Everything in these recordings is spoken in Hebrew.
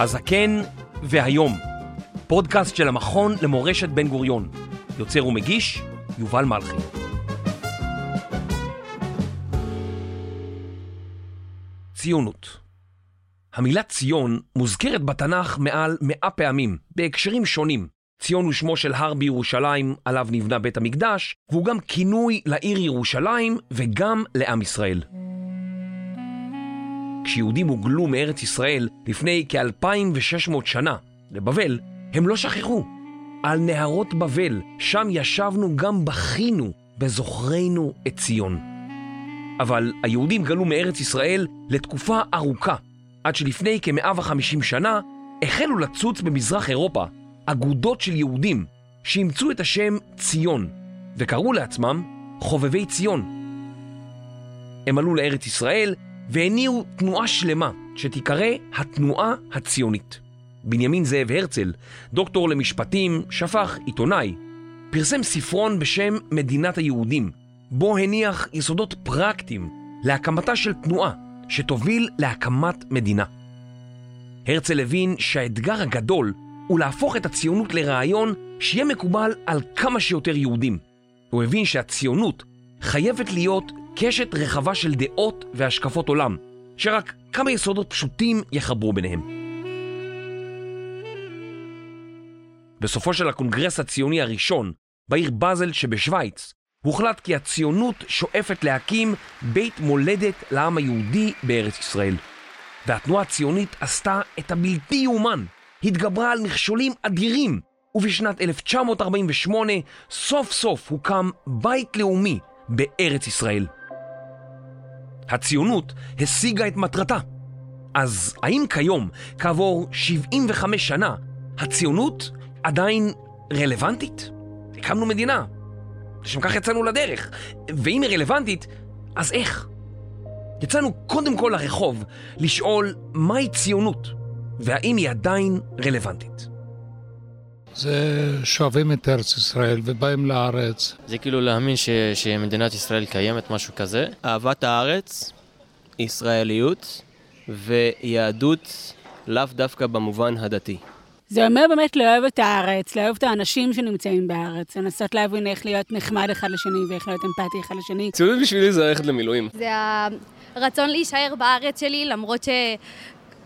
הזקן והיום, פודקאסט של המכון למורשת בן גוריון. יוצר ומגיש, יובל מלכי. ציונות המילה ציון מוזכרת בתנ"ך מעל מאה פעמים, בהקשרים שונים. ציון הוא שמו של הר בירושלים עליו נבנה בית המקדש, והוא גם כינוי לעיר ירושלים וגם לעם ישראל. כשיהודים הוגלו מארץ ישראל לפני כ-2600 שנה לבבל, הם לא שכחו. על נהרות בבל, שם ישבנו גם בכינו בזוכרנו את ציון. אבל היהודים גלו מארץ ישראל לתקופה ארוכה, עד שלפני כ-150 שנה החלו לצוץ במזרח אירופה אגודות של יהודים שאימצו את השם ציון וקראו לעצמם חובבי ציון. הם עלו לארץ ישראל והניעו תנועה שלמה שתיקרא התנועה הציונית. בנימין זאב הרצל, דוקטור למשפטים, שפך עיתונאי, פרסם ספרון בשם מדינת היהודים, בו הניח יסודות פרקטיים להקמתה של תנועה שתוביל להקמת מדינה. הרצל הבין שהאתגר הגדול הוא להפוך את הציונות לרעיון שיהיה מקובל על כמה שיותר יהודים. הוא הבין שהציונות חייבת להיות קשת רחבה של דעות והשקפות עולם, שרק כמה יסודות פשוטים יחברו ביניהם. בסופו של הקונגרס הציוני הראשון, בעיר באזל שבשוויץ, הוחלט כי הציונות שואפת להקים בית מולדת לעם היהודי בארץ ישראל. והתנועה הציונית עשתה את הבלתי יאומן, התגברה על מכשולים אדירים, ובשנת 1948 סוף סוף הוקם בית לאומי בארץ ישראל. הציונות השיגה את מטרתה. אז האם כיום, כעבור 75 שנה, הציונות עדיין רלוונטית? הקמנו מדינה, לשם כך יצאנו לדרך, ואם היא רלוונטית, אז איך? יצאנו קודם כל לרחוב לשאול מהי ציונות, והאם היא עדיין רלוונטית. זה שואבים את ארץ ישראל ובאים לארץ. זה כאילו להאמין ש, שמדינת ישראל קיימת, משהו כזה. אהבת הארץ, ישראליות ויהדות לאו דווקא במובן הדתי. זה אומר באמת לאהוב את הארץ, לאהוב את האנשים שנמצאים בארץ, לנסות להבין איך להיות נחמד אחד לשני ואיך להיות אמפתי אחד לשני. ציונות בשבילי זה ללכת למילואים. זה הרצון להישאר בארץ שלי, למרות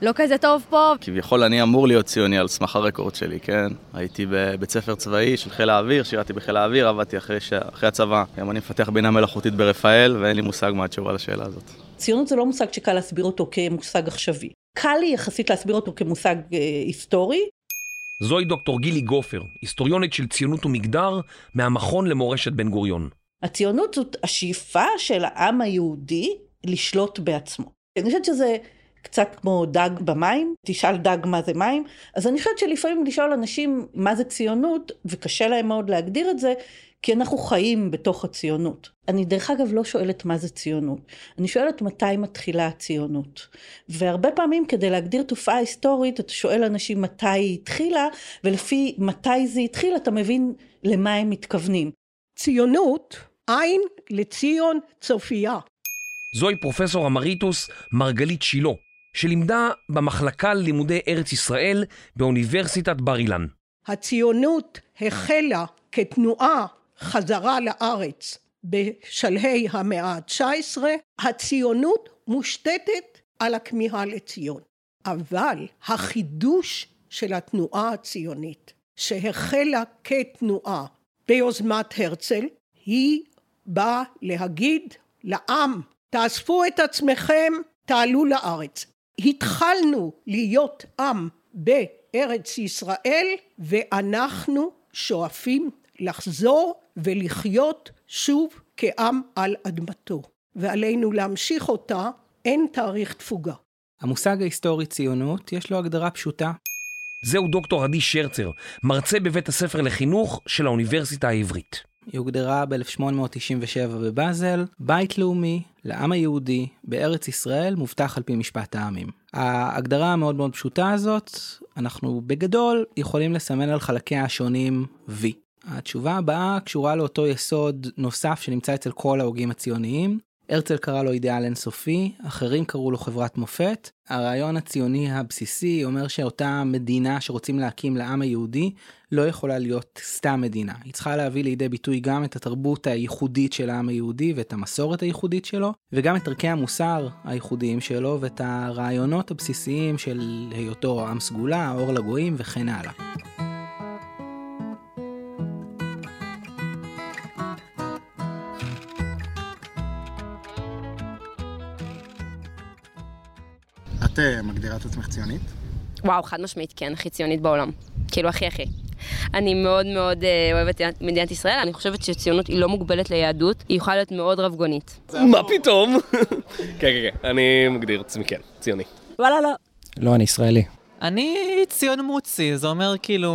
שלא כזה טוב פה. כביכול אני אמור להיות ציוני על סמך הרקורד שלי, כן? הייתי בבית ספר צבאי של חיל האוויר, שירתי בחיל האוויר, עבדתי אחרי, ש... אחרי הצבא. היום אני מפתח בינה מלאכותית ברפאל, ואין לי מושג מה התשובה לשאלה הזאת. ציונות זה לא מושג שקל להסביר אותו כמושג עכשווי. קל לי יחסית להסביר אותו כמושג אה, היסטורי, זוהי דוקטור גילי גופר, היסטוריונית של ציונות ומגדר מהמכון למורשת בן גוריון. הציונות זאת השאיפה של העם היהודי לשלוט בעצמו. אני חושבת שזה קצת כמו דג במים, תשאל דג מה זה מים, אז אני חושבת שלפעמים לשאול אנשים מה זה ציונות, וקשה להם מאוד להגדיר את זה, כי אנחנו חיים בתוך הציונות. אני דרך אגב לא שואלת מה זה ציונות, אני שואלת מתי מתחילה הציונות. והרבה פעמים כדי להגדיר תופעה היסטורית, אתה שואל אנשים מתי היא התחילה, ולפי מתי זה התחיל אתה מבין למה הם מתכוונים. ציונות, עין לציון צופייה. זוהי פרופסור אמריטוס מרגלית שילה, שלימדה במחלקה ללימודי ארץ ישראל באוניברסיטת בר אילן. הציונות החלה כתנועה חזרה לארץ בשלהי המאה ה-19, הציונות מושתתת על הכמיהה לציון. אבל החידוש של התנועה הציונית, שהחלה כתנועה ביוזמת הרצל, היא באה להגיד לעם, תאספו את עצמכם, תעלו לארץ. התחלנו להיות עם בארץ ישראל, ואנחנו שואפים לחזור ולחיות שוב כעם על אדמתו, ועלינו להמשיך אותה, אין תאריך תפוגה. המושג ההיסטורי ציונות יש לו הגדרה פשוטה. זהו דוקטור עדי שרצר, מרצה בבית הספר לחינוך של האוניברסיטה העברית. היא הוגדרה ב-1897 בבאזל, בית לאומי לעם היהודי בארץ ישראל מובטח על פי משפט העמים. ההגדרה המאוד מאוד פשוטה הזאת, אנחנו בגדול יכולים לסמן על חלקיה השונים וי. התשובה הבאה קשורה לאותו יסוד נוסף שנמצא אצל כל ההוגים הציוניים, הרצל קרא לו אידיאל אינסופי, אחרים קראו לו חברת מופת. הרעיון הציוני הבסיסי אומר שאותה מדינה שרוצים להקים לעם היהודי לא יכולה להיות סתם מדינה. היא צריכה להביא לידי ביטוי גם את התרבות הייחודית של העם היהודי ואת המסורת הייחודית שלו, וגם את ערכי המוסר הייחודיים שלו ואת הרעיונות הבסיסיים של היותו עם סגולה, אור לגויים וכן הלאה. את אה, מגדירה את עצמך ציונית? וואו, חד משמעית כן, הכי ציונית בעולם. כאילו, הכי הכי. אני מאוד מאוד אה, אוהבת את מדינת ישראל, אני חושבת שציונות היא לא מוגבלת ליהדות, היא יכולה להיות מאוד רבגונית. מה פתאום? כן, כן, כן, אני מגדיר את עצמי כן, ציוני. וואלה, לא. לא, אני ישראלי. אני ציון מוצי, זה אומר כאילו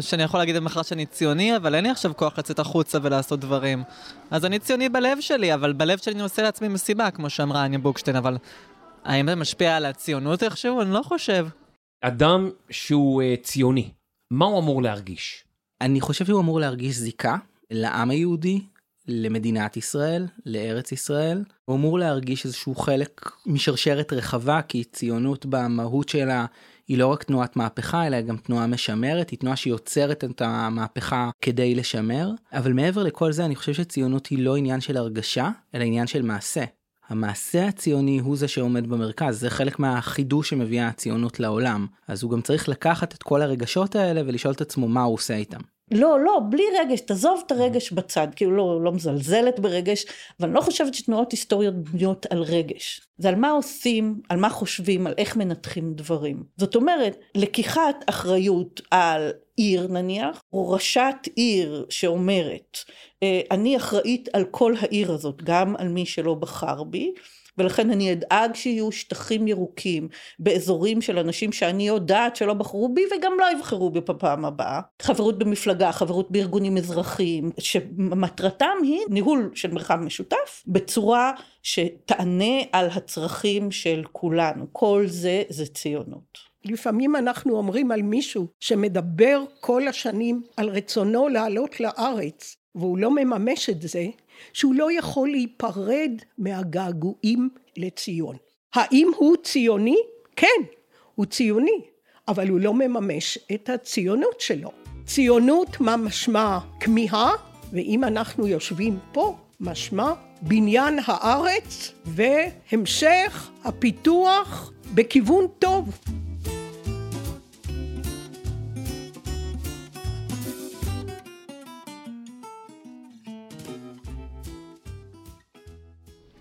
שאני יכול להגיד במחר שאני ציוני, אבל אין לי עכשיו כוח לצאת החוצה ולעשות דברים. אז אני ציוני בלב שלי, אבל בלב שלי אני עושה לעצמי מסיבה, כמו שאמרה אניה בוקשטיין, אבל האם זה משפיע על הציונות איכשהו? אני לא חושב. אדם שהוא uh, ציוני, מה הוא אמור להרגיש? אני חושב שהוא אמור להרגיש זיקה לעם היהודי, למדינת ישראל, לארץ ישראל. הוא אמור להרגיש איזשהו חלק משרשרת רחבה, כי ציונות במהות שלה היא לא רק תנועת מהפכה, אלא גם תנועה משמרת, היא תנועה שיוצרת את המהפכה כדי לשמר. אבל מעבר לכל זה, אני חושב שציונות היא לא עניין של הרגשה, אלא עניין של מעשה. המעשה הציוני הוא זה שעומד במרכז, זה חלק מהחידוש שמביאה הציונות לעולם. אז הוא גם צריך לקחת את כל הרגשות האלה ולשאול את עצמו מה הוא עושה איתם. לא, לא, בלי רגש, תעזוב את הרגש בצד, כאילו לא, לא מזלזלת ברגש, אבל אני לא חושבת שתנועות היסטוריות בנויות על רגש. זה על מה עושים, על מה חושבים, על איך מנתחים דברים. זאת אומרת, לקיחת אחריות על עיר נניח, או ראשת עיר שאומרת, אה, אני אחראית על כל העיר הזאת, גם על מי שלא בחר בי, ולכן אני אדאג שיהיו שטחים ירוקים באזורים של אנשים שאני יודעת שלא בחרו בי וגם לא יבחרו בי בפעם הבאה. חברות במפלגה, חברות בארגונים אזרחיים, שמטרתם היא ניהול של מרחב משותף בצורה שתענה על הצרכים של כולנו. כל זה זה ציונות. לפעמים אנחנו אומרים על מישהו שמדבר כל השנים על רצונו לעלות לארץ והוא לא מממש את זה, שהוא לא יכול להיפרד מהגעגועים לציון. האם הוא ציוני? כן, הוא ציוני, אבל הוא לא מממש את הציונות שלו. ציונות מה משמע כמיהה, ואם אנחנו יושבים פה, משמע בניין הארץ והמשך הפיתוח בכיוון טוב.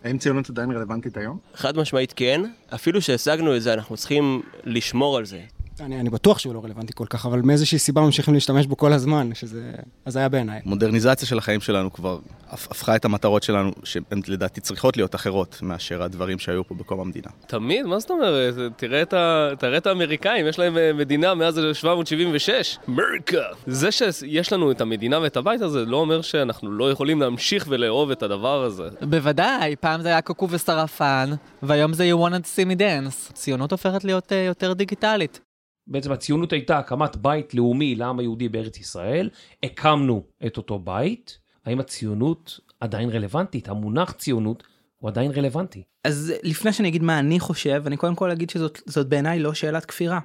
האם ציונות עדיין רלוונטית היום? חד משמעית כן, אפילו שהשגנו את זה, אנחנו צריכים לשמור על זה. אני, אני בטוח שהוא לא רלוונטי כל כך, אבל מאיזושהי סיבה ממשיכים להשתמש בו כל הזמן, שזה הזיה בעיניי. מודרניזציה של החיים שלנו כבר הפכה את המטרות שלנו, שהן לדעתי צריכות להיות אחרות מאשר הדברים שהיו פה בקום המדינה. תמיד? מה זאת אומרת? תראה את, ה... תראה את האמריקאים, יש להם אה, מדינה מאז 1776. אמריקה! זה שיש לנו את המדינה ואת הבית הזה, לא אומר שאנחנו לא יכולים להמשיך ולאהוב את הדבר הזה. בוודאי, פעם זה היה קוקו ושרפן, והיום זה you wanted to see me dance. ציונות הופכת להיות uh, יותר דיגיטלית. בעצם הציונות הייתה הקמת בית לאומי לעם היהודי בארץ ישראל, הקמנו את אותו בית, האם הציונות עדיין רלוונטית? המונח ציונות הוא עדיין רלוונטי. אז לפני שאני אגיד מה אני חושב, אני קודם כל אגיד שזאת בעיניי לא שאלת כפירה.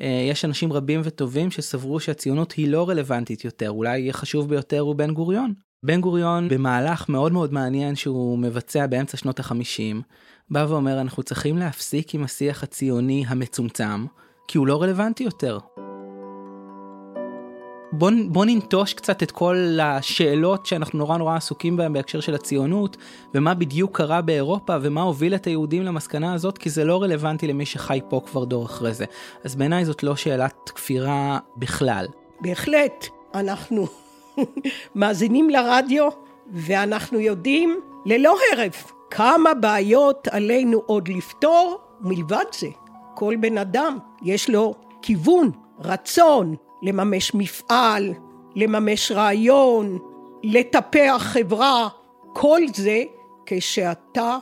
אה, יש אנשים רבים וטובים שסברו שהציונות היא לא רלוונטית יותר, אולי החשוב ביותר הוא בן גוריון. בן גוריון במהלך מאוד מאוד מעניין שהוא מבצע באמצע שנות החמישים, בא ואומר אנחנו צריכים להפסיק עם השיח הציוני המצומצם, כי הוא לא רלוונטי יותר. בוא, בוא ננטוש קצת את כל השאלות שאנחנו נורא נורא עסוקים בהן בהקשר של הציונות, ומה בדיוק קרה באירופה, ומה הוביל את היהודים למסקנה הזאת, כי זה לא רלוונטי למי שחי פה כבר דור אחרי זה. אז בעיניי זאת לא שאלת כפירה בכלל. בהחלט, אנחנו מאזינים לרדיו, ואנחנו יודעים ללא הרף כמה בעיות עלינו עוד לפתור מלבד זה. כל בן אדם יש לו כיוון, רצון, לממש מפעל, לממש רעיון, לטפח חברה, כל זה כשאתה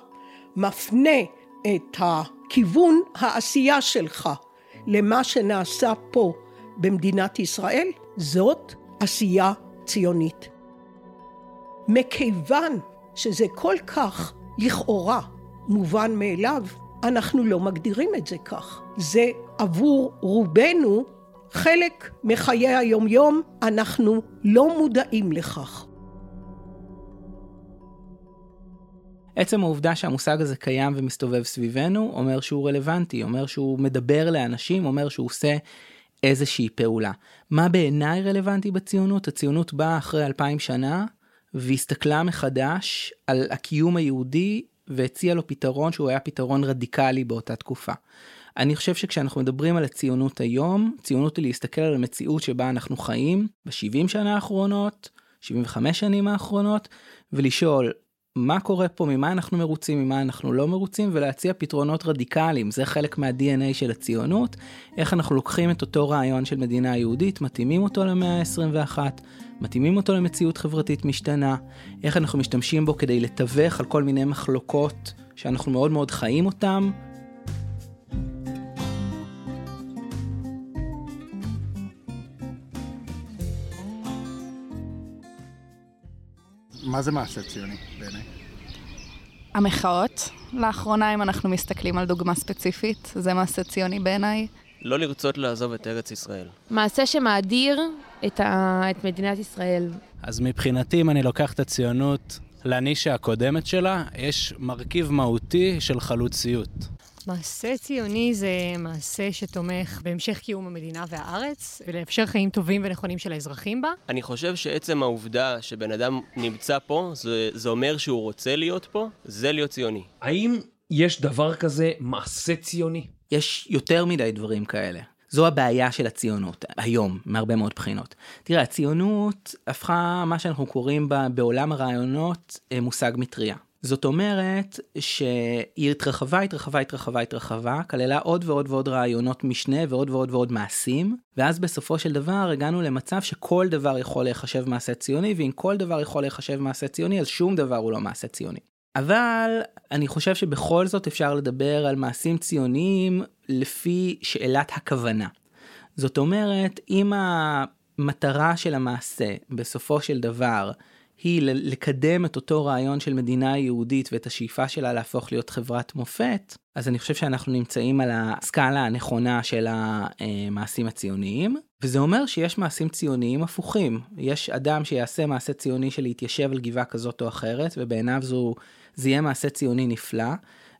מפנה את הכיוון העשייה שלך למה שנעשה פה במדינת ישראל, זאת עשייה ציונית. מכיוון שזה כל כך לכאורה מובן מאליו, אנחנו לא מגדירים את זה כך. זה עבור רובנו חלק מחיי היומיום, אנחנו לא מודעים לכך. עצם העובדה שהמושג הזה קיים ומסתובב סביבנו אומר שהוא רלוונטי, אומר שהוא מדבר לאנשים, אומר שהוא עושה איזושהי פעולה. מה בעיניי רלוונטי בציונות? הציונות באה אחרי אלפיים שנה והסתכלה מחדש על הקיום היהודי והציעה לו פתרון שהוא היה פתרון רדיקלי באותה תקופה. אני חושב שכשאנחנו מדברים על הציונות היום, ציונות היא להסתכל על המציאות שבה אנחנו חיים ב-70 שנה האחרונות, 75 שנים האחרונות, ולשאול מה קורה פה, ממה אנחנו מרוצים, ממה אנחנו לא מרוצים, ולהציע פתרונות רדיקליים. זה חלק מה-DNA של הציונות, איך אנחנו לוקחים את אותו רעיון של מדינה יהודית, מתאימים אותו למאה ה-21, מתאימים אותו למציאות חברתית משתנה, איך אנחנו משתמשים בו כדי לתווך על כל מיני מחלוקות שאנחנו מאוד מאוד חיים אותם. מה זה מעשה ציוני בעיניי? המחאות. לאחרונה, אם אנחנו מסתכלים על דוגמה ספציפית, זה מעשה ציוני בעיניי. לא לרצות לעזוב את ארץ ישראל. מעשה שמאדיר את, ה... את מדינת ישראל. אז מבחינתי, אם אני לוקח את הציונות לנישה הקודמת שלה, יש מרכיב מהותי של חלוציות. מעשה ציוני זה מעשה שתומך בהמשך קיום המדינה והארץ, ולאפשר חיים טובים ונכונים של האזרחים בה. אני חושב שעצם העובדה שבן אדם נמצא פה, זה, זה אומר שהוא רוצה להיות פה, זה להיות ציוני. האם יש דבר כזה מעשה ציוני? יש יותר מדי דברים כאלה. זו הבעיה של הציונות היום, מהרבה מאוד בחינות. תראה, הציונות הפכה מה שאנחנו קוראים בה בעולם הרעיונות מושג מטריה. זאת אומרת שהיא התרחבה, התרחבה, התרחבה, התרחבה, כללה עוד ועוד ועוד רעיונות משנה ועוד ועוד ועוד מעשים, ואז בסופו של דבר הגענו למצב שכל דבר יכול להיחשב מעשה ציוני, ואם כל דבר יכול להיחשב מעשה ציוני, אז שום דבר הוא לא מעשה ציוני. אבל אני חושב שבכל זאת אפשר לדבר על מעשים ציוניים לפי שאלת הכוונה. זאת אומרת, אם המטרה של המעשה בסופו של דבר היא לקדם את אותו רעיון של מדינה יהודית ואת השאיפה שלה להפוך להיות חברת מופת, אז אני חושב שאנחנו נמצאים על הסקאלה הנכונה של המעשים הציוניים, וזה אומר שיש מעשים ציוניים הפוכים. יש אדם שיעשה מעשה ציוני של להתיישב על גבעה כזאת או אחרת, ובעיניו זו, זה יהיה מעשה ציוני נפלא.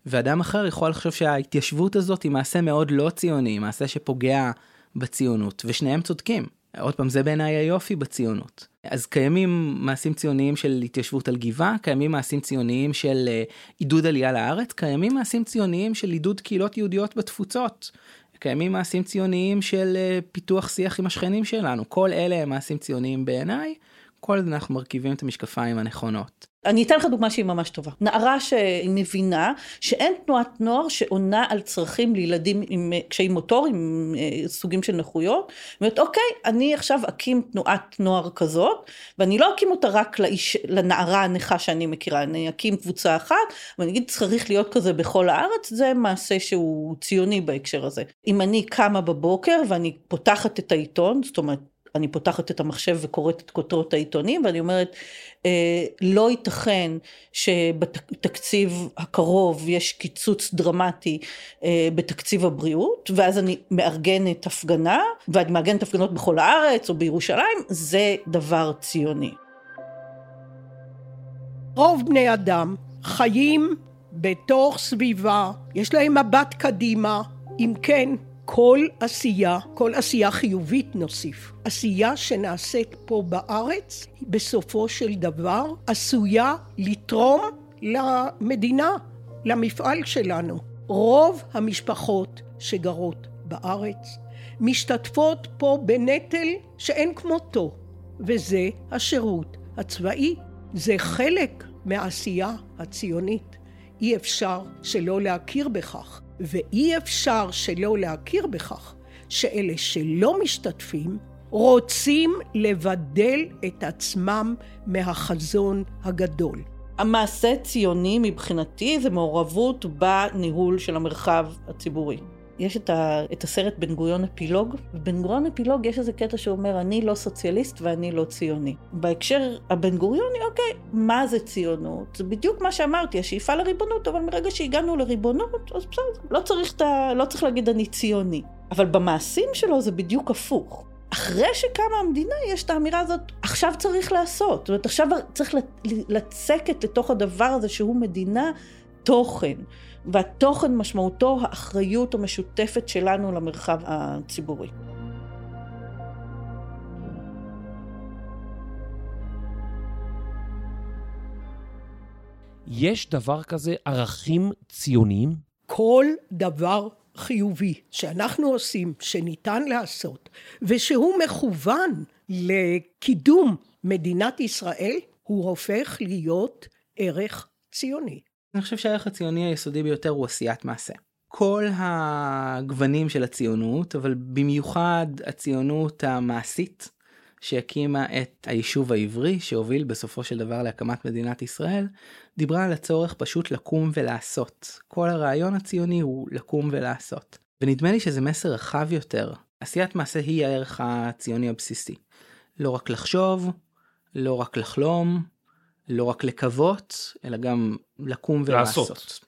ואדם אחר יכול לחשוב שההתיישבות הזאת היא מעשה מאוד לא ציוני, מעשה שפוגע בציונות, ושניהם צודקים. עוד פעם, זה בעיניי היופי בציונות. אז קיימים מעשים ציוניים של התיישבות על גבעה, קיימים מעשים ציוניים של עידוד עלייה לארץ, קיימים מעשים ציוניים של עידוד קהילות יהודיות בתפוצות. קיימים מעשים ציוניים של פיתוח שיח עם השכנים שלנו. כל אלה הם מעשים ציוניים בעיניי, כל עוד אנחנו מרכיבים את המשקפיים הנכונות. אני אתן לך דוגמה שהיא ממש טובה. נערה שמבינה שאין תנועת נוער שעונה על צרכים לילדים עם קשיים מוטור, עם סוגים של נכויות. אומרת, אוקיי, אני עכשיו אקים תנועת נוער כזאת, ואני לא אקים אותה רק לאיש, לנערה הנכה שאני מכירה, אני אקים קבוצה אחת, ואני אגיד, צריך להיות כזה בכל הארץ, זה מעשה שהוא ציוני בהקשר הזה. אם אני קמה בבוקר ואני פותחת את העיתון, זאת אומרת, אני פותחת את המחשב וקוראת את כותרות העיתונים ואני אומרת אה, לא ייתכן שבתקציב הקרוב יש קיצוץ דרמטי אה, בתקציב הבריאות ואז אני מארגנת הפגנה ואני מארגנת הפגנות בכל הארץ או בירושלים זה דבר ציוני. רוב בני אדם חיים בתוך סביבה, יש להם מבט קדימה, אם כן כל עשייה, כל עשייה חיובית נוסיף, עשייה שנעשית פה בארץ, בסופו של דבר עשויה לתרום למדינה, למפעל שלנו. רוב המשפחות שגרות בארץ משתתפות פה בנטל שאין כמותו, וזה השירות הצבאי. זה חלק מהעשייה הציונית. אי אפשר שלא להכיר בכך. ואי אפשר שלא להכיר בכך שאלה שלא משתתפים רוצים לבדל את עצמם מהחזון הגדול. המעשה ציוני מבחינתי זה מעורבות בניהול של המרחב הציבורי. יש את, ה, את הסרט בן גוריון אפילוג, ובן גוריון אפילוג יש איזה קטע שאומר, אני לא סוציאליסט ואני לא ציוני. בהקשר הבן גוריוני, אוקיי, מה זה ציונות? זה בדיוק מה שאמרתי, השאיפה לריבונות, אבל מרגע שהגענו לריבונות, אז בסדר, לא צריך, ת, לא צריך להגיד אני ציוני. אבל במעשים שלו זה בדיוק הפוך. אחרי שקמה המדינה, יש את האמירה הזאת, עכשיו צריך לעשות. זאת אומרת, עכשיו צריך לצקת לתוך הדבר הזה שהוא מדינה תוכן. והתוכן משמעותו האחריות המשותפת שלנו למרחב הציבורי. יש דבר כזה ערכים ציוניים? כל דבר חיובי שאנחנו עושים, שניתן לעשות, ושהוא מכוון לקידום מדינת ישראל, הוא הופך להיות ערך ציוני. אני חושב שהערך הציוני היסודי ביותר הוא עשיית מעשה. כל הגוונים של הציונות, אבל במיוחד הציונות המעשית, שהקימה את היישוב העברי, שהוביל בסופו של דבר להקמת מדינת ישראל, דיברה על הצורך פשוט לקום ולעשות. כל הרעיון הציוני הוא לקום ולעשות. ונדמה לי שזה מסר רחב יותר. עשיית מעשה היא הערך הציוני הבסיסי. לא רק לחשוב, לא רק לחלום, לא רק לקוות, אלא גם לקום ולעשות. לעשות.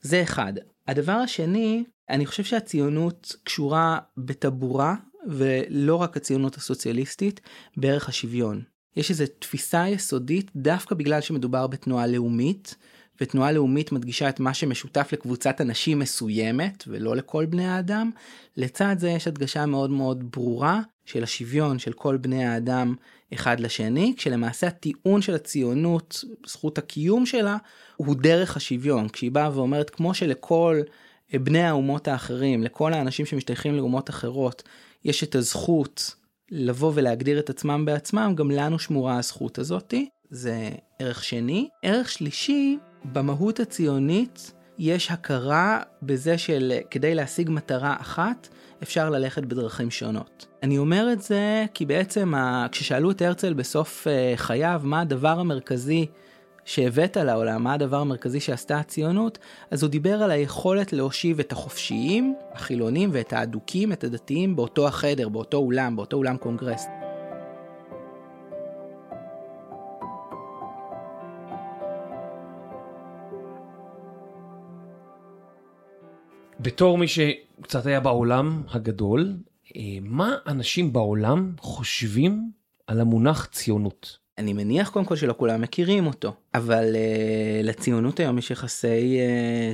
זה אחד. הדבר השני, אני חושב שהציונות קשורה בטבורה, ולא רק הציונות הסוציאליסטית, בערך השוויון. יש איזו תפיסה יסודית, דווקא בגלל שמדובר בתנועה לאומית, ותנועה לאומית מדגישה את מה שמשותף לקבוצת אנשים מסוימת, ולא לכל בני האדם. לצד זה יש הדגשה מאוד מאוד ברורה של השוויון של כל בני האדם אחד לשני, כשלמעשה הטיעון של הציונות, זכות הקיום שלה, הוא דרך השוויון. כשהיא באה ואומרת, כמו שלכל בני האומות האחרים, לכל האנשים שמשתייכים לאומות אחרות, יש את הזכות לבוא ולהגדיר את עצמם בעצמם, גם לנו שמורה הזכות הזאתי. זה ערך שני. ערך שלישי, במהות הציונית יש הכרה בזה של כדי להשיג מטרה אחת, אפשר ללכת בדרכים שונות. אני אומר את זה כי בעצם כששאלו את הרצל בסוף אה, חייו מה הדבר המרכזי שהבאת לעולם, מה הדבר המרכזי שעשתה הציונות, אז הוא דיבר על היכולת להושיב את החופשיים, החילונים ואת האדוקים, את הדתיים, באותו החדר, באותו אולם, באותו אולם קונגרס. בתור מי שקצת היה בעולם הגדול, אה, מה אנשים בעולם חושבים על המונח ציונות? אני מניח קודם כל שלא כולם מכירים אותו, אבל uh, לציונות היום יש יחסי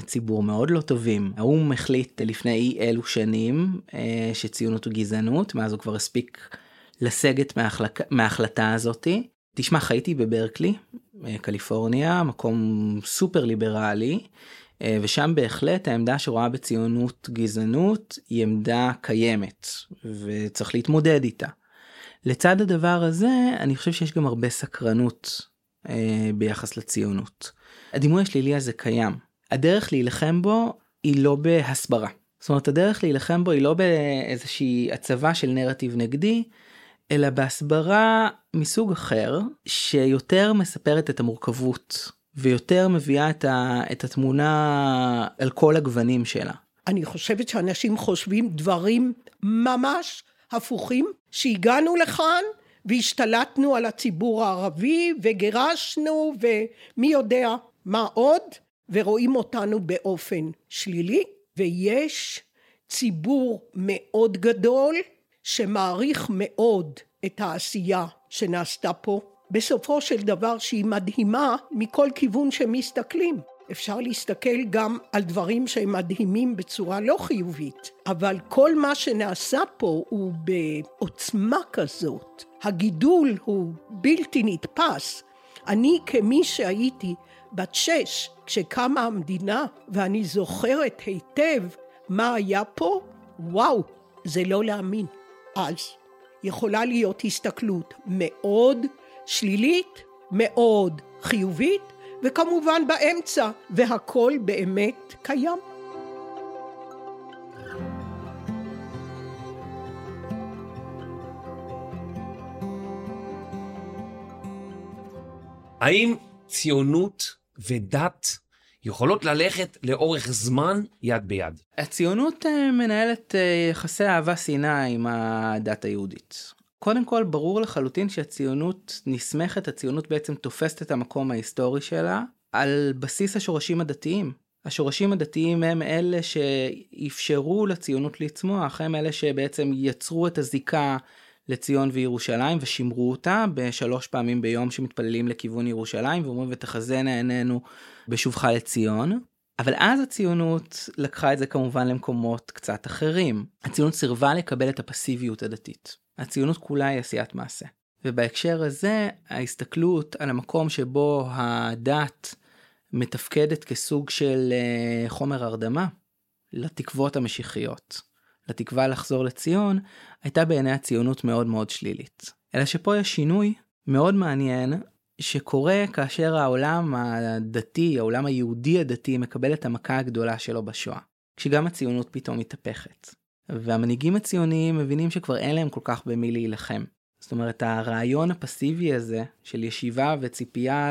uh, ציבור מאוד לא טובים. האו"ם החליט לפני אי אלו שנים uh, שציונות הוא גזענות, מאז הוא כבר הספיק לסגת מההחלק... מההחלטה הזאתי. תשמע, חייתי בברקלי, קליפורניה, מקום סופר ליברלי. אה, ושם בהחלט העמדה שרואה בציונות גזענות היא עמדה קיימת וצריך להתמודד איתה. לצד הדבר הזה אני חושב שיש גם הרבה סקרנות אה, ביחס לציונות. הדימוי השלילי הזה קיים. הדרך להילחם בו היא לא בהסברה. זאת אומרת הדרך להילחם בו היא לא באיזושהי הצבה של נרטיב נגדי, אלא בהסברה מסוג אחר שיותר מספרת את המורכבות ויותר מביאה את, ה, את התמונה על כל הגוונים שלה. אני חושבת שאנשים חושבים דברים ממש הפוכים, שהגענו לכאן והשתלטנו על הציבור הערבי וגירשנו ומי יודע מה עוד, ורואים אותנו באופן שלילי, ויש ציבור מאוד גדול שמעריך מאוד את העשייה שנעשתה פה בסופו של דבר שהיא מדהימה מכל כיוון שמסתכלים. אפשר להסתכל גם על דברים שהם מדהימים בצורה לא חיובית, אבל כל מה שנעשה פה הוא בעוצמה כזאת. הגידול הוא בלתי נתפס. אני כמי שהייתי בת שש כשקמה המדינה, ואני זוכרת היטב מה היה פה, וואו, זה לא להאמין. אז יכולה להיות הסתכלות מאוד שלילית, מאוד חיובית, וכמובן באמצע, והכל באמת קיים. האם ציונות ודת יכולות ללכת לאורך זמן יד ביד. הציונות אה, מנהלת אה, יחסי אהבה-שנאה עם הדת היהודית. קודם כל, ברור לחלוטין שהציונות נסמכת, הציונות בעצם תופסת את המקום ההיסטורי שלה על בסיס השורשים הדתיים. השורשים הדתיים הם אלה שאפשרו לציונות לצמוח, הם אלה שבעצם יצרו את הזיקה לציון וירושלים ושימרו אותה בשלוש פעמים ביום שמתפללים לכיוון ירושלים ואומרים ותחזינה עינינו בשובך לציון. אבל אז הציונות לקחה את זה כמובן למקומות קצת אחרים. הציונות סירבה לקבל את הפסיביות הדתית. הציונות כולה היא עשיית מעשה. ובהקשר הזה ההסתכלות על המקום שבו הדת מתפקדת כסוג של אה, חומר הרדמה לתקוות המשיחיות, לתקווה לחזור לציון, הייתה בעיני הציונות מאוד מאוד שלילית. אלא שפה יש שינוי מאוד מעניין שקורה כאשר העולם הדתי, העולם היהודי הדתי, מקבל את המכה הגדולה שלו בשואה. כשגם הציונות פתאום מתהפכת. והמנהיגים הציוניים מבינים שכבר אין להם כל כך במי להילחם. זאת אומרת, הרעיון הפסיבי הזה של ישיבה וציפייה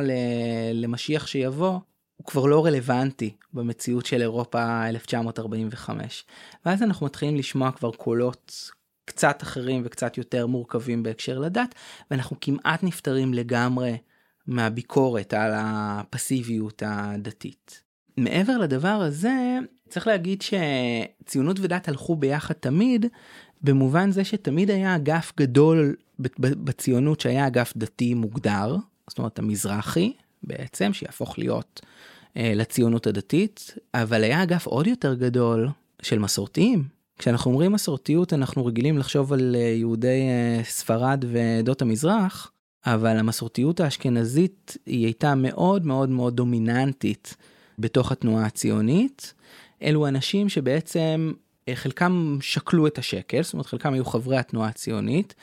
למשיח שיבוא, הוא כבר לא רלוונטי במציאות של אירופה 1945. ואז אנחנו מתחילים לשמוע כבר קולות קצת אחרים וקצת יותר מורכבים בהקשר לדת, ואנחנו כמעט נפטרים לגמרי מהביקורת על הפסיביות הדתית. מעבר לדבר הזה, צריך להגיד שציונות ודת הלכו ביחד תמיד, במובן זה שתמיד היה אגף גדול בציונות שהיה אגף דתי מוגדר, זאת אומרת המזרחי בעצם, שיהפוך להיות אה, לציונות הדתית, אבל היה אגף עוד יותר גדול של מסורתיים. כשאנחנו אומרים מסורתיות אנחנו רגילים לחשוב על אה, יהודי אה, ספרד ועדות המזרח, אבל המסורתיות האשכנזית היא הייתה מאוד מאוד מאוד דומיננטית בתוך התנועה הציונית. אלו אנשים שבעצם אה, חלקם שקלו את השקל, זאת אומרת חלקם היו חברי התנועה הציונית,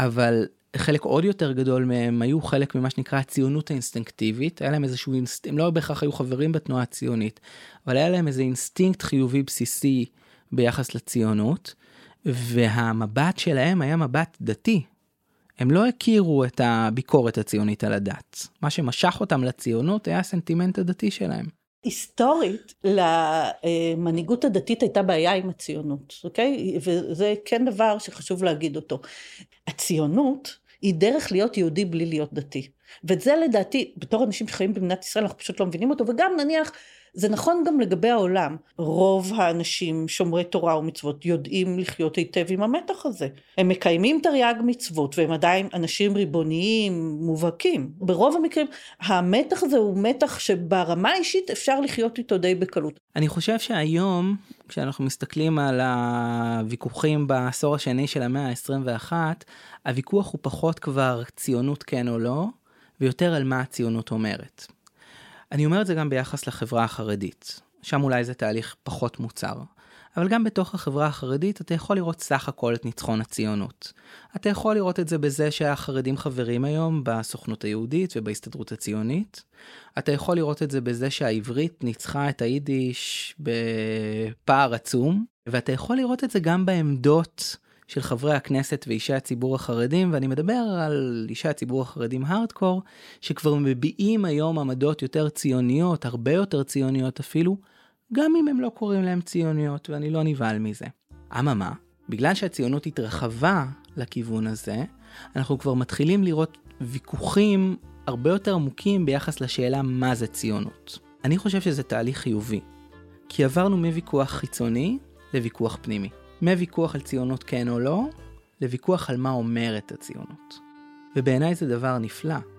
אבל חלק עוד יותר גדול מהם היו חלק ממה שנקרא הציונות האינסטינקטיבית, היה להם איזשהו אינסט... הם לא בהכרח היו חברים בתנועה הציונית, אבל היה להם איזה אינסטינקט חיובי בסיסי ביחס לציונות, והמבט שלהם היה מבט דתי. הם לא הכירו את הביקורת הציונית על הדת. מה שמשך אותם לציונות היה הסנטימנט הדתי שלהם. היסטורית, למנהיגות הדתית הייתה בעיה עם הציונות, אוקיי? וזה כן דבר שחשוב להגיד אותו. הציונות היא דרך להיות יהודי בלי להיות דתי. ואת זה לדעתי, בתור אנשים שחיים במדינת ישראל, אנחנו פשוט לא מבינים אותו, וגם נניח זה נכון גם לגבי העולם. רוב האנשים שומרי תורה ומצוות יודעים לחיות היטב עם המתח הזה. הם מקיימים תרי"ג מצוות והם עדיין אנשים ריבוניים מובהקים. ברוב המקרים המתח הזה הוא מתח שברמה האישית אפשר לחיות איתו די בקלות. אני חושב שהיום כשאנחנו מסתכלים על הוויכוחים בעשור השני של המאה ה-21, הוויכוח הוא פחות כבר ציונות כן או לא, ויותר על מה הציונות אומרת. אני אומר את זה גם ביחס לחברה החרדית, שם אולי זה תהליך פחות מוצר. אבל גם בתוך החברה החרדית אתה יכול לראות סך הכל את ניצחון הציונות. אתה יכול לראות את זה בזה שהחרדים חברים היום בסוכנות היהודית ובהסתדרות הציונית. אתה יכול לראות את זה בזה שהעברית ניצחה את היידיש בפער עצום. ואתה יכול לראות את זה גם בעמדות של חברי הכנסת ואישי הציבור החרדים, ואני מדבר על אישי הציבור החרדים הארדקור, שכבר מביעים היום עמדות יותר ציוניות, הרבה יותר ציוניות אפילו, גם אם הם לא קוראים להם ציוניות, ואני לא נבהל מזה. אממה, בגלל שהציונות התרחבה לכיוון הזה, אנחנו כבר מתחילים לראות ויכוחים הרבה יותר עמוקים ביחס לשאלה מה זה ציונות. אני חושב שזה תהליך חיובי, כי עברנו מוויכוח חיצוני לוויכוח פנימי. מוויכוח על ציונות כן או לא, לוויכוח על מה אומרת הציונות. ובעיניי זה דבר נפלא.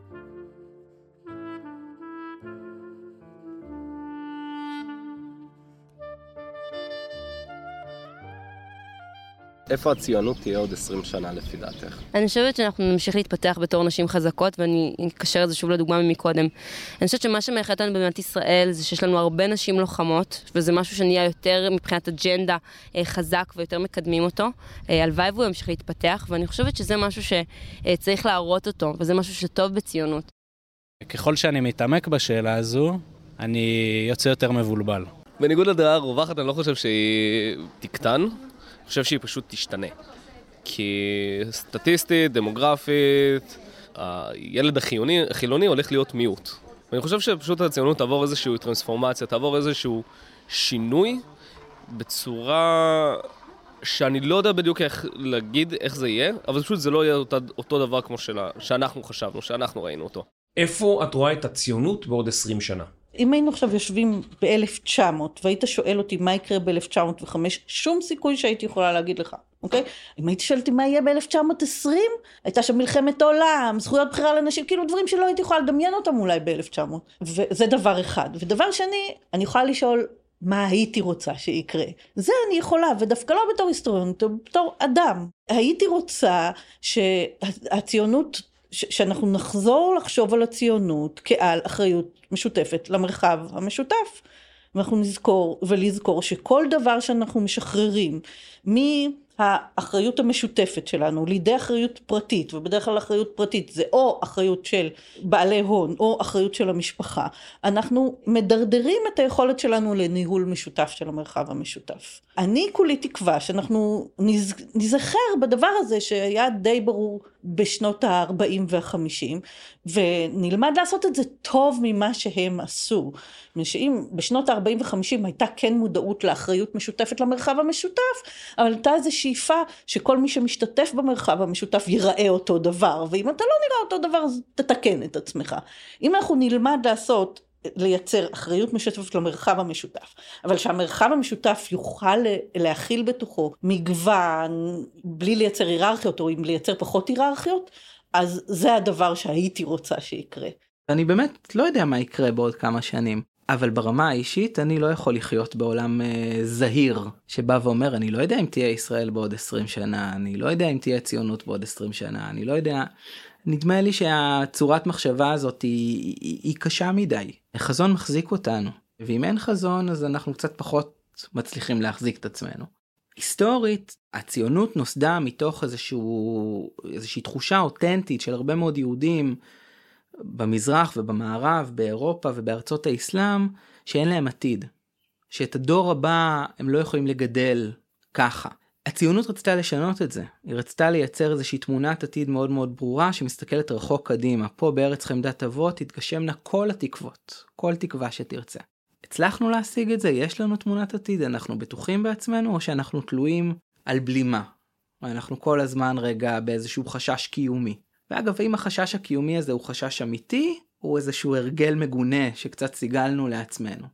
איפה הציונות תהיה עוד 20 שנה לפי דעתך? אני חושבת שאנחנו נמשיך להתפתח בתור נשים חזקות, ואני אקשר את זה שוב לדוגמה ממקודם. אני חושבת שמה שמאחד אותנו במדינת ישראל זה שיש לנו הרבה נשים לוחמות, וזה משהו שנהיה יותר מבחינת אג'נדה אה, חזק ויותר מקדמים אותו. אה, הלוואי והוא ימשיך להתפתח, ואני חושבת שזה משהו שצריך להראות אותו, וזה משהו שטוב בציונות. ככל שאני מתעמק בשאלה הזו, אני יוצא יותר מבולבל. בניגוד לדעה הרווחת, אני לא חושב שהיא תקטן. חושב שהיא פשוט תשתנה. כי סטטיסטית, דמוגרפית, הילד החיוני, החילוני הולך להיות מיעוט. ואני חושב שפשוט הציונות תעבור איזושהי טרנספורמציה, תעבור איזשהו שינוי בצורה שאני לא יודע בדיוק איך להגיד איך זה יהיה, אבל פשוט זה לא יהיה אותו, אותו דבר כמו שלה, שאנחנו חשבנו, שאנחנו ראינו אותו. איפה את רואה את הציונות בעוד 20 שנה? אם היינו עכשיו יושבים ב-1900 והיית שואל אותי מה יקרה ב-1905, שום סיכוי שהייתי יכולה להגיד לך, אוקיי? אם הייתי שואל אותי מה יהיה ב-1920, הייתה שם מלחמת עולם, זכויות בחירה לנשים, כאילו דברים שלא הייתי יכולה לדמיין אותם אולי ב-1900. וזה דבר אחד. ודבר שני, אני יכולה לשאול מה הייתי רוצה שיקרה. זה אני יכולה, ודווקא לא בתור היסטוריונית, בתור אדם. הייתי רוצה שהציונות, שאנחנו נחזור לחשוב על הציונות כעל אחריות משותפת למרחב המשותף. ואנחנו נזכור ולזכור שכל דבר שאנחנו משחררים מ... האחריות המשותפת שלנו לידי אחריות פרטית, ובדרך כלל אחריות פרטית זה או אחריות של בעלי הון או אחריות של המשפחה, אנחנו מדרדרים את היכולת שלנו לניהול משותף של המרחב המשותף. אני כולי תקווה שאנחנו נזכר בדבר הזה שהיה די ברור בשנות ה-40 וה-50, ונלמד לעשות את זה טוב ממה שהם עשו. שאם בשנות ה-40 ו-50 הייתה כן מודעות לאחריות משותפת למרחב המשותף, אבל הייתה איזו שאיפה שכל מי שמשתתף במרחב המשותף ייראה אותו דבר, ואם אתה לא נראה אותו דבר אז תתקן את עצמך. אם אנחנו נלמד לעשות לייצר אחריות משותפת למרחב המשותף, אבל שהמרחב המשותף יוכל להכיל בתוכו מגוון, בלי לייצר היררכיות, או אם לייצר פחות היררכיות, אז זה הדבר שהייתי רוצה שיקרה. אני באמת לא יודע מה יקרה בעוד כמה שנים. אבל ברמה האישית אני לא יכול לחיות בעולם אה, זהיר שבא ואומר אני לא יודע אם תהיה ישראל בעוד 20 שנה אני לא יודע אם תהיה ציונות בעוד 20 שנה אני לא יודע נדמה לי שהצורת מחשבה הזאת היא, היא, היא קשה מדי. החזון מחזיק אותנו, ואם אין חזון אז אנחנו קצת פחות מצליחים להחזיק את עצמנו. היסטורית, הציונות נוסדה מתוך איזשהו, איזושהי תחושה אותנטית של הרבה מאוד יהודים במזרח ובמערב, באירופה ובארצות האסלאם, שאין להם עתיד. שאת הדור הבא הם לא יכולים לגדל ככה. הציונות רצתה לשנות את זה, היא רצתה לייצר איזושהי תמונת עתיד מאוד מאוד ברורה שמסתכלת רחוק קדימה. פה בארץ חמדת אבות תתגשמנה כל התקוות, כל תקווה שתרצה. הצלחנו להשיג את זה? יש לנו תמונת עתיד? אנחנו בטוחים בעצמנו או שאנחנו תלויים על בלימה? אנחנו כל הזמן רגע באיזשהו חשש קיומי. ואגב, האם החשש הקיומי הזה הוא חשש אמיתי, או איזשהו הרגל מגונה שקצת סיגלנו לעצמנו?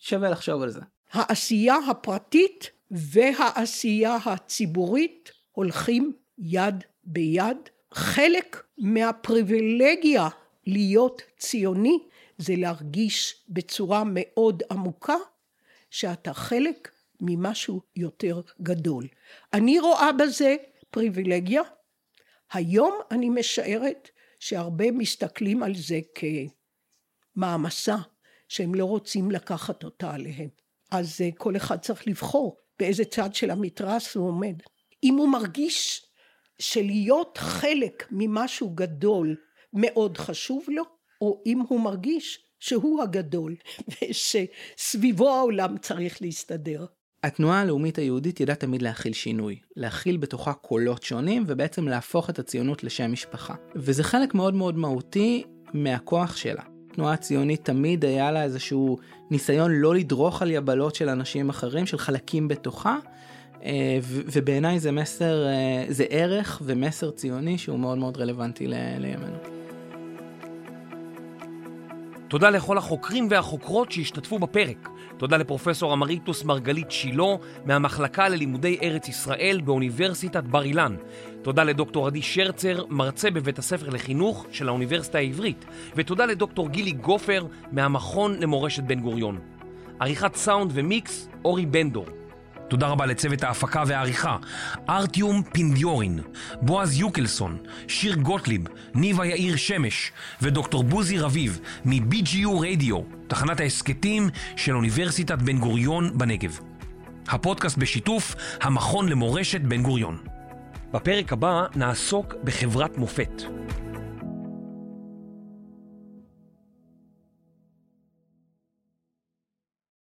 שווה לחשוב על זה. העשייה הפרטית והעשייה הציבורית הולכים יד ביד. חלק מהפריבילגיה להיות ציוני זה להרגיש בצורה מאוד עמוקה שאתה חלק ממשהו יותר גדול. אני רואה בזה פריבילגיה. היום אני משערת שהרבה מסתכלים על זה כמעמסה שהם לא רוצים לקחת אותה עליהם. אז אה, כל אחד צריך לבחור באיזה צד של המתרס הוא עומד. אם הוא מרגיש שלהיות חלק ממשהו גדול מאוד חשוב לו, או אם הוא מרגיש שהוא הגדול ושסביבו העולם צריך להסתדר. התנועה הלאומית היהודית ידעה תמיד להכיל שינוי, להכיל בתוכה קולות שונים ובעצם להפוך את הציונות לשם משפחה. וזה חלק מאוד מאוד מהותי מהכוח שלה. התנועה הציונית תמיד היה לה איזשהו ניסיון לא לדרוך על יבלות של אנשים אחרים, של חלקים בתוכה, אה, ובעיניי זה מסר, אה, זה ערך ומסר ציוני שהוא מאוד מאוד רלוונטי לימינו. תודה לכל החוקרים והחוקרות שהשתתפו בפרק. תודה לפרופסור אמריטוס מרגלית שילה מהמחלקה ללימודי ארץ ישראל באוניברסיטת בר אילן. תודה לדוקטור עדי שרצר, מרצה בבית הספר לחינוך של האוניברסיטה העברית. ותודה לדוקטור גילי גופר מהמכון למורשת בן גוריון. עריכת סאונד ומיקס, אורי בנדור. תודה רבה לצוות ההפקה והעריכה, ארטיום פינדיורין, בועז יוקלסון, שיר גוטליב, ניבה יאיר שמש ודוקטור בוזי רביב מ-BGU רדיו, תחנת ההסכתים של אוניברסיטת בן גוריון בנגב. הפודקאסט בשיתוף המכון למורשת בן גוריון. בפרק הבא נעסוק בחברת מופת.